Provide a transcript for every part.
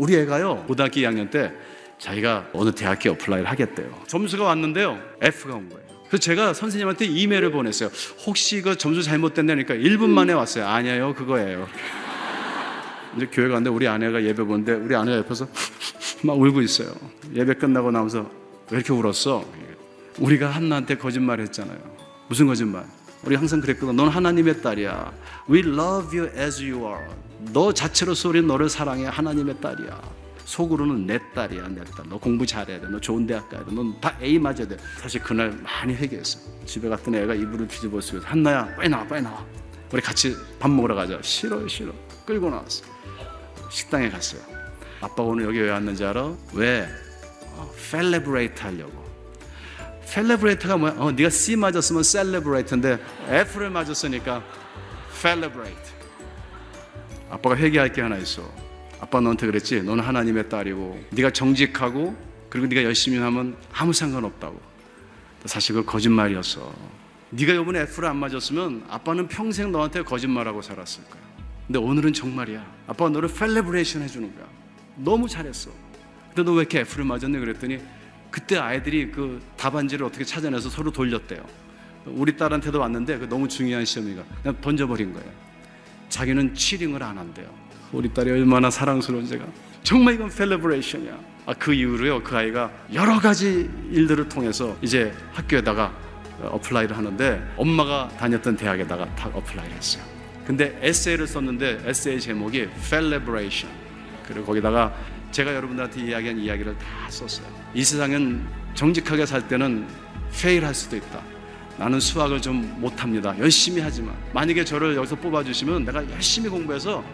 우리 애가요 고등학교 2학년 때 자기가 어느 대학교에 apply를 하겠대요. 점수가 왔는데요 F가 온 거예요. 그래서 제가 선생님한테 이메일을 보냈어요. 혹시 그 점수 잘못됐다니까 1분 만에 왔어요. 아니에요 그거예요. 이제 교회 갔는데 우리 아내가 예배 보는데 우리 아내가 옆에서 막 울고 있어요. 예배 끝나고 나면서 왜 이렇게 울었어? 우리가 한나한테 거짓말 했잖아요. 무슨 거짓말? 우리 항상 그랬거든. 넌 하나님의 딸이야. We love you as you are. 너 자체로서 우리 너를 사랑해. 하나님의 딸이야. 속으로는 내 딸이야, 내 딸. 너 공부 잘해야 돼. 너 좋은 대학 가야 돼. 넌 다 A 맞아야 돼. 사실 그날 많이 회개했어. 집에 갔더니 애가 이불을 뒤집어 쓰고 한나야, 빨리 나와, 빨리 나와. 우리 같이 밥 먹으러 가자. 싫어, 싫어. 끌고 나왔어. 식당에 갔어요. 아빠 오늘 여기 왜 왔는지 알아? 왜? 어, felebrate 하려고. felebrate가 뭐야? 어, 네가 C 맞았으면 celebrate인데 F를 맞았으니까 felebrate. 아빠가 회개할 게 하나 있어. 아빠 너한테 그랬지. 너는 하나님의 딸이고 네가 정직하고 그리고 네가 열심히 하면 아무 상관없다고. 사실 그 거짓말이었어. 네가 이번에 F를 안 맞았으면 아빠는 평생 너한테 거짓말하고 살았을 거야. 근데 오늘은 정말이야. 아빠가 너를 felebration 해주는 거야. 너무 잘했어. 근데 너 왜 이렇게 F를 맞았니? 그랬더니 그때 아이들이 그 답안지를 어떻게 찾아내서 서로 돌렸대요. 우리 딸한테도 왔는데 그 너무 중요한 시험이가 그냥 던져버린 거예요. 자기는 cheating을 안 한대요. 우리 딸이 얼마나 사랑스러운 제가 정말 이건 felebration이야. 아, 그 이후로요 그 아이가 여러 가지 일들을 통해서 이제 학교에다가 apply를 하는데 엄마가 다녔던 대학에다가 다 apply를 했어요. 근데 에세이를 썼는데 에세이 제목이 felebration 그리고 거기다가 제가 여러분들한테 이야기한 이야기를 다 썼어요. 이 세상은 정직하게 살 때는 fail할 수도 있다. 나는 수학을 좀 못합니다. 열심히 하지만 만약에 저를 여기서 뽑아주시면 내가 열심히 공부해서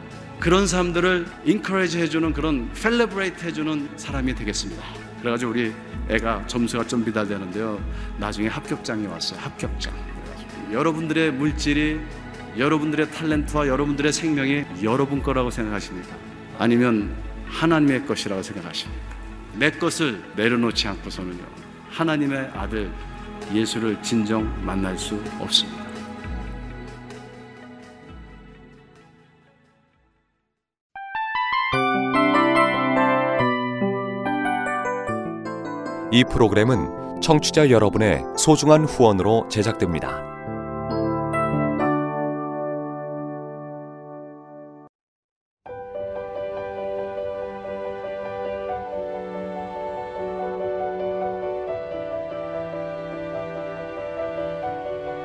그런 사람들을 encourage 해주는 그런 celebrate 해주는 사람이 되겠습니다. 그래가지고 우리 애가 점수가 좀 미달되는데요. 나중에 합격장이 왔어요. 합격장. 여러분들의 물질이 여러분들의 탤런트와 여러분들의 생명이 여러분 거라고 생각하십니까? 아니면 하나님의 것이라고 생각하십니까? 내 것을 내려놓지 않고서는요. 하나님의 아들 예수를 진정 만날 수 없습니다. 이 프로그램은 청취자 여러분의 소중한 후원으로 제작됩니다.